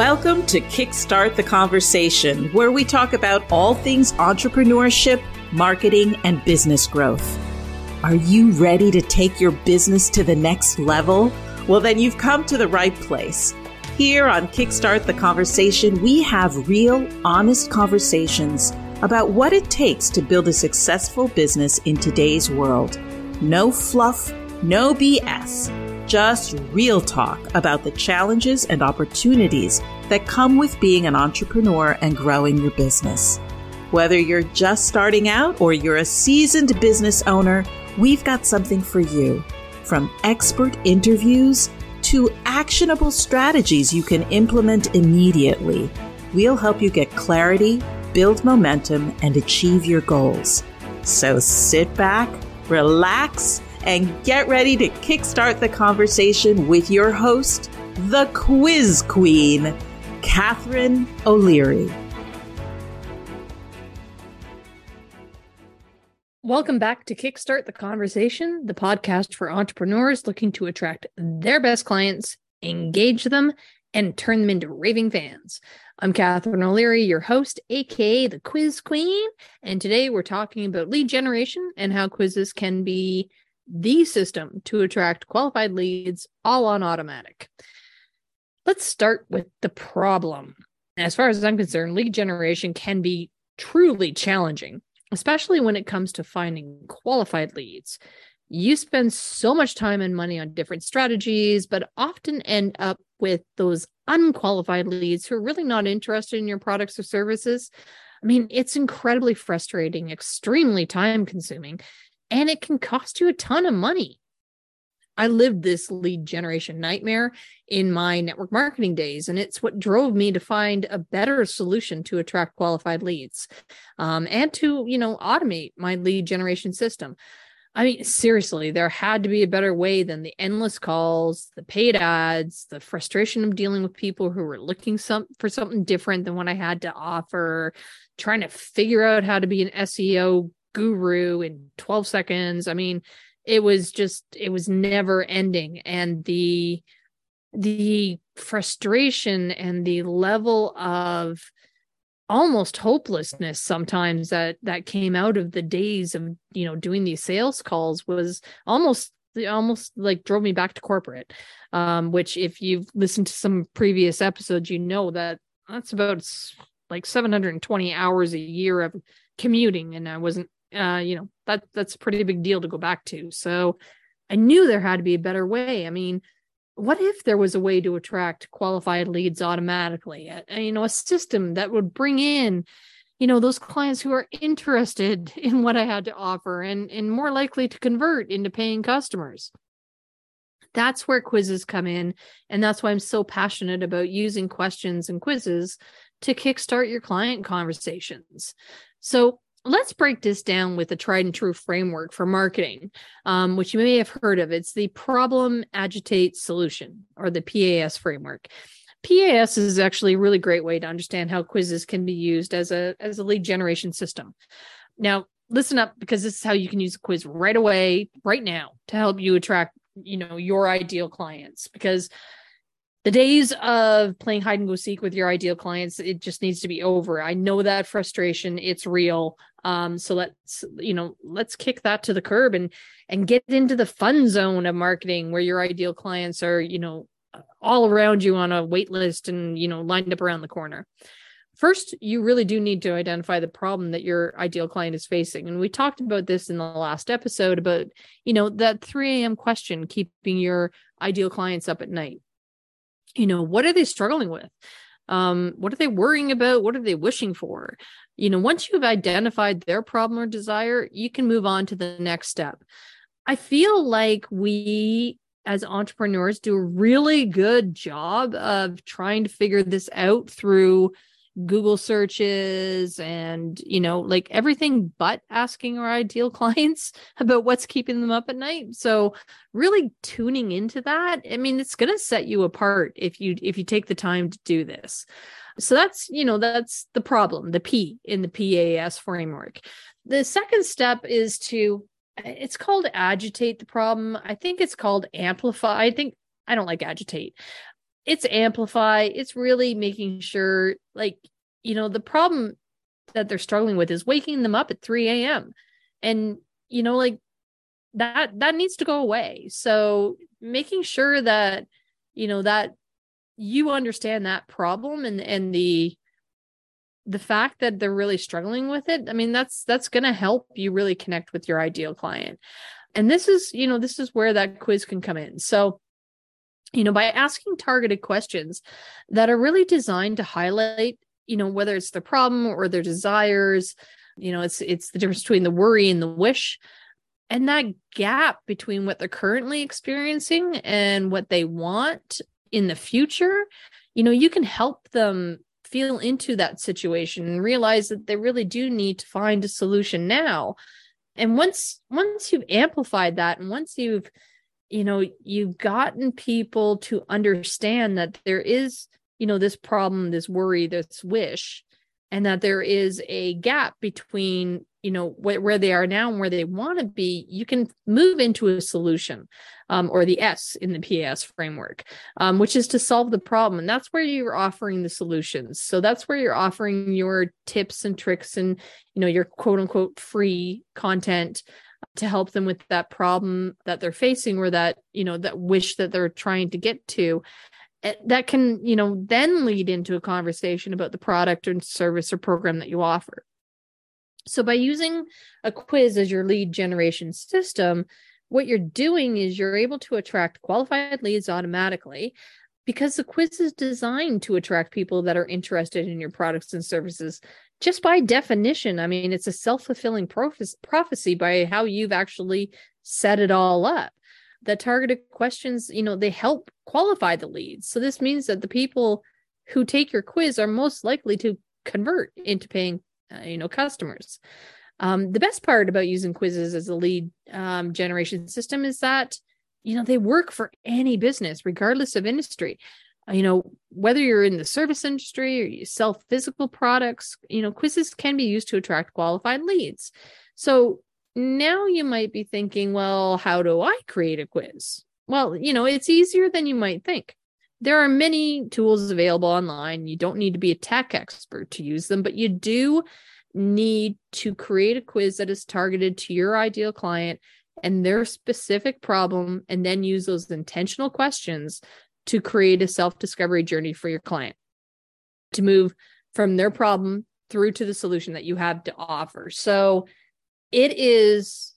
Welcome to Kickstart the Conversation, where we talk about all things entrepreneurship, marketing, and business growth. Are you ready to take your business to the next level? Well, then you've come to the right place. Here on Kickstart the Conversation, we have real, honest conversations about what it takes to build a successful business in today's world. No fluff, no BS just real talk about the challenges and opportunities that come with being an entrepreneur and growing your business. Whether you're just starting out or you're a seasoned business owner, we've got something for you. From expert interviews to actionable strategies you can implement immediately, we'll help you get clarity, build momentum, and achieve your goals. So sit back, relax, and get ready to kickstart the conversation with your host, the quiz queen, Catharine O'Leary. Welcome back to Kickstart the Conversation, the podcast for entrepreneurs looking to attract their best clients, engage them, and turn them into raving fans. I'm Catharine O'Leary, your host, aka the Quiz Queen, and today we're talking about lead generation and how quizzes can be the system to attract qualified leads all on automatic. Let's start with the problem. As far as I'm concerned, lead generation can be truly challenging, especially when it comes to finding qualified leads. You spend so much time and money on different strategies, but often end up with those unqualified leads who are really not interested in your products or services. I mean, it's incredibly frustrating, extremely time consuming, and it can cost you a ton of money. I lived this lead generation nightmare in my network marketing days, and it's what drove me to find a better solution to attract qualified leads um, and to, you know, automate my lead generation system. I mean, seriously, there had to be a better way than the endless calls, the paid ads, the frustration of dealing with people who were looking some for something different than what I had to offer, trying to figure out how to be an SEO guru in 12 seconds. I mean, it was just it was never ending and the the frustration and the level of almost hopelessness sometimes that that came out of the days of you know doing these sales calls was almost almost like drove me back to corporate um which if you've listened to some previous episodes you know that that's about like 720 hours a year of commuting and I wasn't uh, you know, that that's a pretty big deal to go back to. So I knew there had to be a better way. I mean, what if there was a way to attract qualified leads automatically? You know, a system that would bring in, you know, those clients who are interested in what I had to offer and and more likely to convert into paying customers. That's where quizzes come in, and that's why I'm so passionate about using questions and quizzes to kickstart your client conversations. So let's break this down with a tried and true framework for marketing, um, which you may have heard of. It's the problem agitate solution or the PAS framework. PAS is actually a really great way to understand how quizzes can be used as a as a lead generation system. Now, listen up because this is how you can use a quiz right away, right now, to help you attract, you know, your ideal clients. Because the days of playing hide and go seek with your ideal clients it just needs to be over. I know that frustration it's real. Um so let's you know let's kick that to the curb and and get into the fun zone of marketing where your ideal clients are you know all around you on a wait list and you know lined up around the corner. First you really do need to identify the problem that your ideal client is facing. And we talked about this in the last episode about you know that 3 a.m question keeping your ideal clients up at night you know what are they struggling with? Um, what are they worrying about? What are they wishing for? You know once you've identified their problem or desire you can move on to the next step. I feel like we as entrepreneurs do a really good job of trying to figure this out through Google searches and, you know, like everything but asking our ideal clients about what's keeping them up at night. So really tuning into that, I mean, it's going to set you apart if you if you take the time to do this. So that's, you know, that's the problem, the P in the PAS framework. The second step is to it's called agitate the problem. I think it's called amplify. I think I don't like agitate. It's amplify it's really making sure like you know the problem that they're struggling with is waking them up at 3 a.m and you know like that that needs to go away. So making sure that you know that you understand that problem and and the the fact that they're really struggling with it i mean that's that's going to help you really connect with your ideal client. And this is you know this is where that quiz can come in. So you know by asking targeted questions that are really designed to highlight you know whether it's the problem or their desires you know it's it's the difference between the worry and the wish. And that gap between what they're currently experiencing and what they want in the future you know you can help them feel into that situation and realize that they really do need to find a solution now. And once once you've amplified that and once you've you know you've gotten people to understand that there is you know this problem this worry this wish and that there is a gap between you know wh- where they are now and where they want to be. You can move into a solution um, or the s in the pas framework um, which is to solve the problem. And that's where you're offering the solutions. So that's where you're offering your tips and tricks and you know your quote unquote free content to help them with that problem that they're facing or that you know that wish that they're trying to get to. Eh, that can you know then lead into a conversation about the product or service or program that you offer. So by using a quiz as your lead generation system what you're doing is you're able to attract qualified leads automatically because the quiz is designed to attract people that are interested in your products and services just by definition i mean it's a self-fulfilling prophecy by how you've actually set it all up the targeted questions, you know, they help qualify the leads. So this means that the people who take your quiz are most likely to convert into paying, uh, you know, customers. Um, the best part about using quizzes as a lead um, generation system is that, you know, they work for any business, regardless of industry. Uh, you know, whether you're in the service industry or you sell physical products, you know, quizzes can be used to attract qualified leads. So now you might be thinking, well, how do I create a quiz? Well, you know, it's easier than you might think. There are many tools available online. You don't need to be a tech expert to use them, but you do need to create a quiz that is targeted to your ideal client and their specific problem, and then use those intentional questions to create a self discovery journey for your client to move from their problem through to the solution that you have to offer. So, it is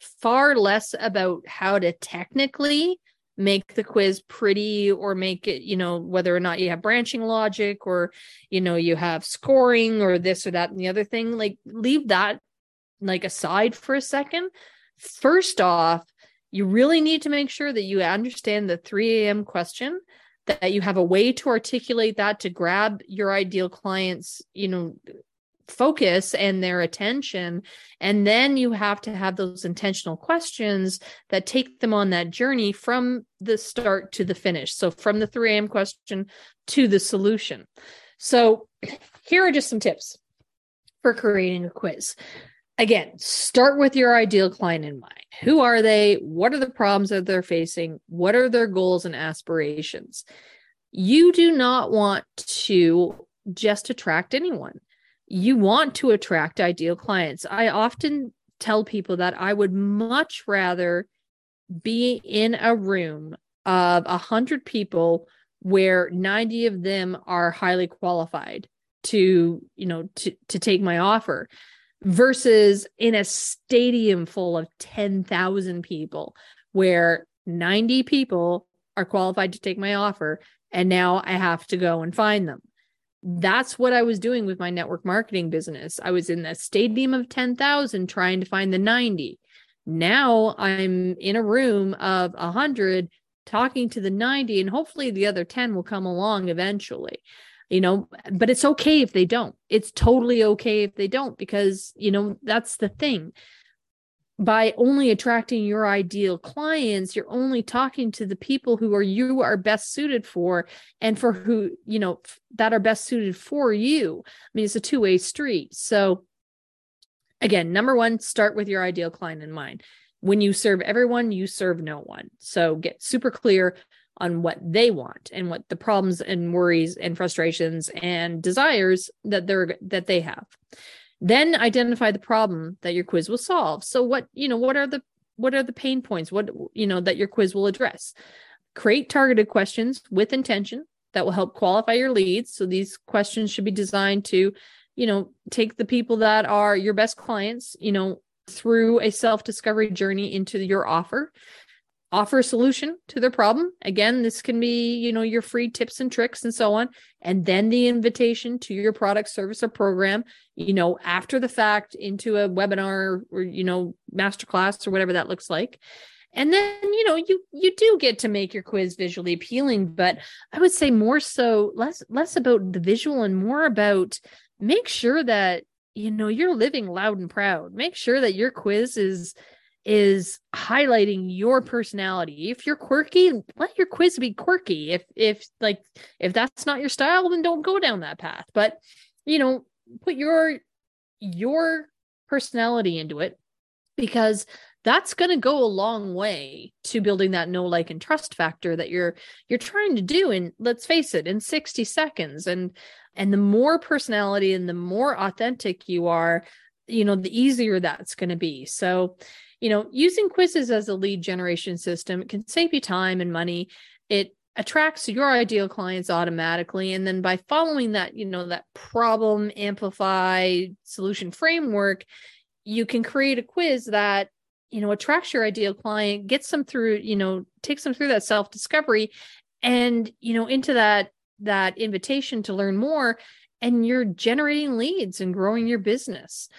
far less about how to technically make the quiz pretty or make it you know whether or not you have branching logic or you know you have scoring or this or that and the other thing like leave that like aside for a second first off you really need to make sure that you understand the 3 a.m question that you have a way to articulate that to grab your ideal clients you know focus and their attention. And then you have to have those intentional questions that take them on that journey from the start to the finish. So from the 3 a.m. question to the solution. So here are just some tips for creating a quiz. Again, start with your ideal client in mind. Who are they? What are the problems that they're facing? What are their goals and aspirations? You do not want to just attract anyone you want to attract ideal clients. I often tell people that I would much rather be in a room of a hundred people where 90 of them are highly qualified to, you know, to, to take my offer versus in a stadium full of 10,000 people where 90 people are qualified to take my offer and now I have to go and find them that's what I was doing with my network marketing business. I was in a stadium of 10,000 trying to find the 90. Now I'm in a room of 100 talking to the 90 and hopefully the other 10 will come along eventually. You know, but it's okay if they don't. It's totally okay if they don't because, you know, that's the thing. By only attracting your ideal clients you're only talking to the people who are you are best suited for and for who you know that are best suited for you. I mean it's a two-way street. So again number one start with your ideal client in mind. When you serve everyone you serve no one. So get super clear on what they want and what the problems and worries and frustrations and desires that they're that they have. Then identify the problem that your quiz will solve. So what you know what are the what are the pain points? What you know that your quiz will address? Create targeted questions with intention that will help qualify your leads. So these questions should be designed to you know take the people that are your best clients you know through a self discovery journey into your offer offer a solution to their problem. Again this can be you know your free tips and tricks and so on. And then the invitation to your product service or program you know after the fact into a webinar or you know masterclass or whatever that looks like. And then you know you you do get to make your quiz visually appealing but i would say more so less less about the visual and more about make sure that you know you're living loud and proud. Make sure that your quiz is is highlighting your personality. If you're quirky let your quiz be quirky. If if like if that's not your style then don't go down that path. But you know put your your personality into it because that's going to go a long way to building that know like and trust factor that you're you're trying to do and let's face it in 60 seconds. And and the more personality and the more authentic you are you know the easier that's going to be. So you know using quizzes as a lead generation system can save you time and money. It attracts your ideal clients automatically and then by following that you know that problem amplify solution framework you can create a quiz that you know attracts your ideal client gets them through you know takes them through that self discovery and you know into that that invitation to learn more and you're generating leads and growing your business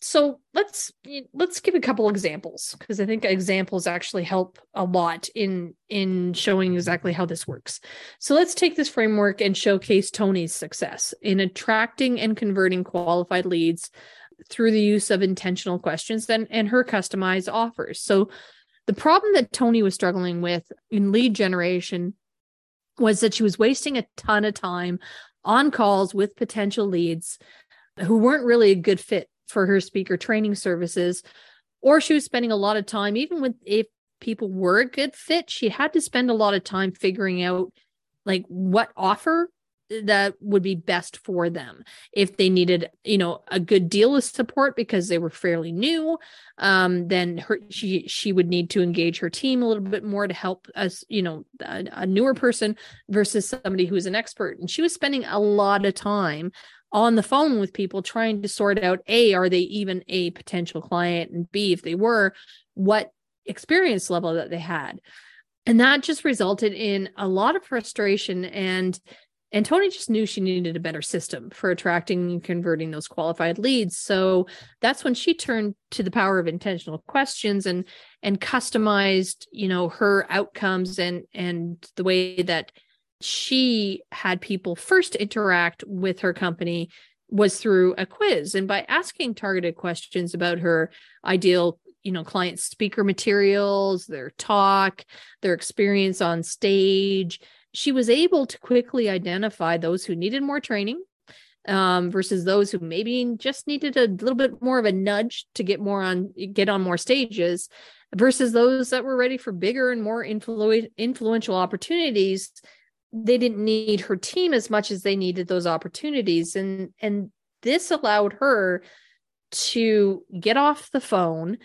so let's let's give a couple examples because i think examples actually help a lot in in showing exactly how this works so let's take this framework and showcase Toni's success in attracting and converting qualified leads through the use of intentional questions and, and her customized offers. So the problem that Toni was struggling with in lead generation was that she was wasting a ton of time on calls with potential leads who weren't really a good fit for her speaker training services or she was spending a lot of time even with if people were a good fit she had to spend a lot of time figuring out like what offer that would be best for them. If they needed you know a good deal of support because they were fairly new um then her she she would need to engage her team a little bit more to help us you know a, a newer person versus somebody who is an expert. And she was spending a lot of time on the phone with people trying to sort out a are they even a potential client? And b if they were what experience level that they had? And that just resulted in a lot of frustration. And and Toni just knew she needed a better system for attracting and converting those qualified leads. So that's when she turned to the power of intentional questions and and customized, you know, her outcomes and and the way that she had people first interact with her company was through a quiz. And by asking targeted questions about her ideal you know client speaker materials their talk their experience on stage she was able to quickly identify those who needed more training um, versus those who maybe just needed a little bit more of a nudge to get more on get on more stages versus those that were ready for bigger and more influ- influential opportunities they didn't need her team as much as they needed those opportunities and and this allowed her to get off the phone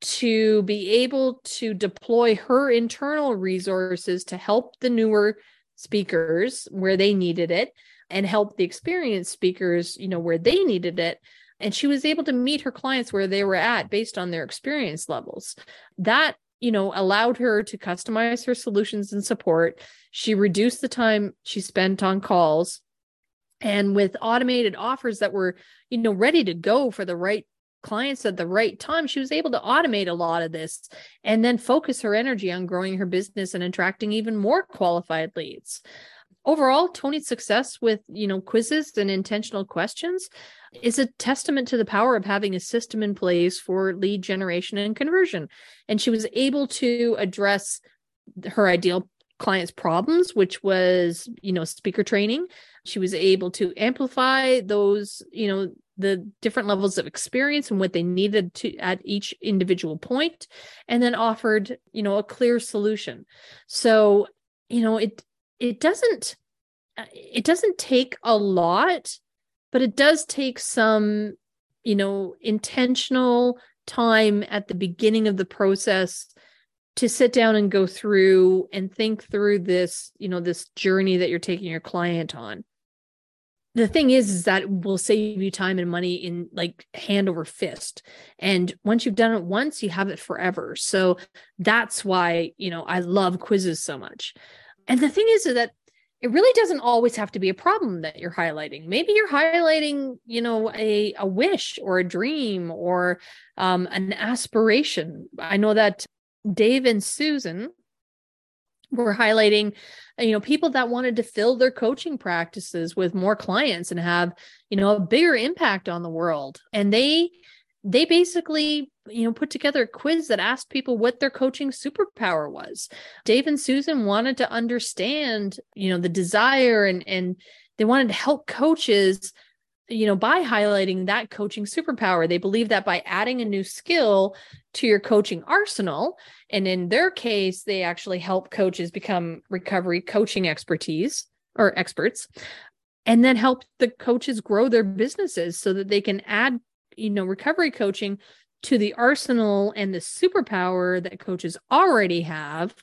to be able to deploy her internal resources to help the newer speakers where they needed it and help the experienced speakers, you know, where they needed it. And she was able to meet her clients where they were at based on their experience levels. That, you know, allowed her to customize her solutions and support. She reduced the time she spent on calls and with automated offers that were you know ready to go for the right clients at the right time, she was able to automate a lot of this and then focus her energy on growing her business and attracting even more qualified leads. Overall, Toni's success with, you know, quizzes and intentional questions is a testament to the power of having a system in place for lead generation and conversion. And she was able to address her ideal clients' problems, which was, you know, speaker training. She was able to amplify those, you know, the different levels of experience and what they needed to at each individual point and then offered you know a clear solution so you know, it it doesn't uh, it doesn't take a lot, but it does take some, you know, intentional time at the beginning of the process to sit down and go through and think through this, you know, this journey that you're taking your client on. The thing is, is that will save you time and money in like hand over fist. And once you've done it once, you have it forever. So that's why, you know, I love quizzes so much. And the thing is, that it really doesn't always have to be a problem that you're highlighting. Maybe you're highlighting, you know, a, a wish or a dream or um, an aspiration. I know that Dave and Susan were highlighting, you know, people that wanted to fill their coaching practices with more clients and have, you know, a bigger impact on the world. And they they basically you know put together a quiz that asked people what their coaching superpower was. Dave and susan wanted to understand you know the desire and and they wanted to help coaches you know by highlighting that coaching superpower. They believe that by adding a new skill to your coaching arsenal and in their case they actually help coaches become recovery coaching expertise or experts and then help the coaches grow their businesses so that they can add you know recovery coaching to the arsenal and the superpower that coaches already have.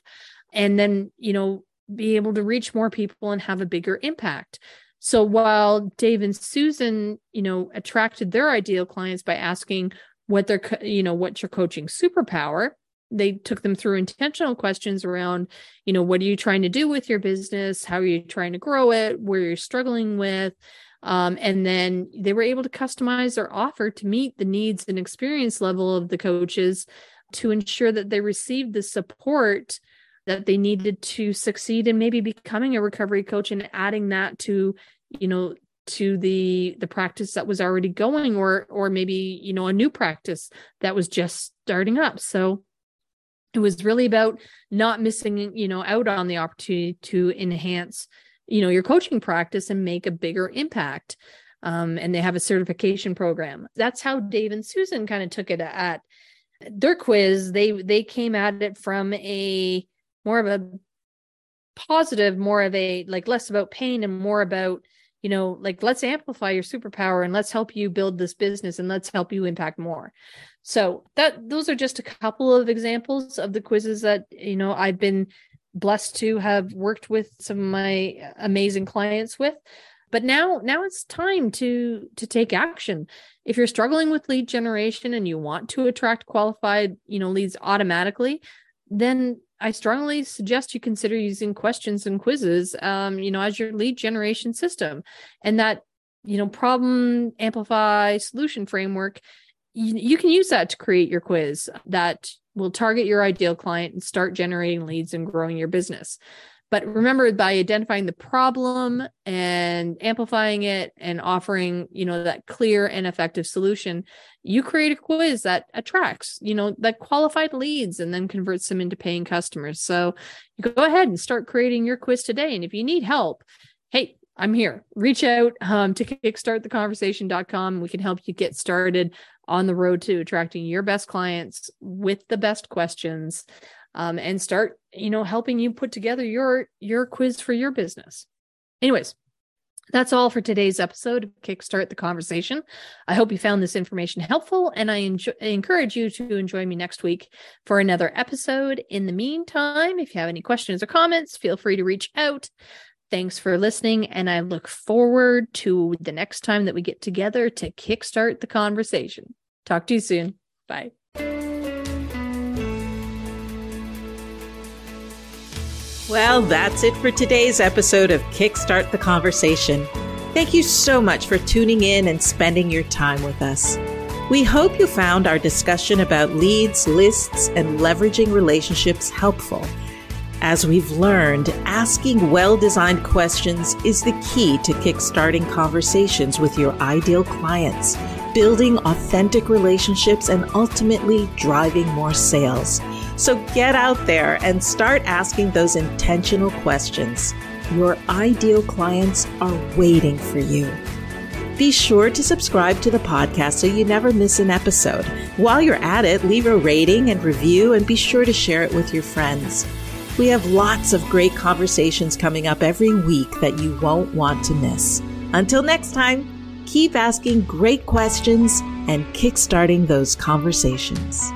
And then you know be able to reach more people and have a bigger impact. So while dave and susan you know attracted their ideal clients by asking what their you know what's your coaching superpower they took them through intentional questions around you know what are you trying to do with your business? How are you trying to grow it? Where you're struggling with um, and then they were able to customize their offer to meet the needs and experience level of the coaches to ensure that they received the support that they needed to succeed in maybe becoming a recovery coach and adding that to you know to the the practice that was already going or or maybe you know a new practice that was just starting up. So it was really about not missing you know out on the opportunity to enhance you know your coaching practice and make a bigger impact um, and they have a certification program. That's how dave and susan kind of took it at their quiz. They they came at it from a more of a positive more of a like less about pain and more about you know like let's amplify your superpower and let's help you build this business and let's help you impact more. So that those are just a couple of examples of the quizzes that you know i've been blessed to have worked with some of my amazing clients with. But now now it's time to to take action. If you're struggling with lead generation and you want to attract qualified you know leads automatically then i strongly suggest you consider using questions and quizzes um, you know as your lead generation system. And that you know problem amplify solution framework you, you can use that to create your quiz that will target your ideal client and start generating leads and growing your business. But remember, by identifying the problem and amplifying it and offering, you know, that clear and effective solution, you create a quiz that attracts, you know, that qualified leads and then converts them into paying customers. So go ahead and start creating your quiz today. And if you need help, hey, I'm here. Reach out um, to kickstarttheconversation.com. We can help you get started on the road to attracting your best clients with the best questions um, and start you know helping you put together your your quiz for your business anyways that's all for today's episode of Kickstart the Conversation. I hope you found this information helpful, and I, enjoy, encourage you to enjoy me next week for another episode. In the meantime, if you have any questions or comments, feel free to reach out. Thanks for listening, and I look forward to the next time that we get together to kickstart the conversation. Talk to you soon. Bye. Well, that's it for today's episode of Kickstart the Conversation. Thank you so much for tuning in and spending your time with us. We hope you found our discussion about leads, lists, and leveraging relationships helpful. As we've learned, asking well designed questions is the key to kickstarting conversations with your ideal clients building authentic relationships, and ultimately driving more sales. So get out there and start asking those intentional questions. Your ideal clients are waiting for you. Be sure to subscribe to the podcast so you never miss an episode. While you're at it, leave a rating and review and be sure to share it with your friends. We have lots of great conversations coming up every week that you won't want to miss. Until next time, keep asking great questions and kickstarting those conversations.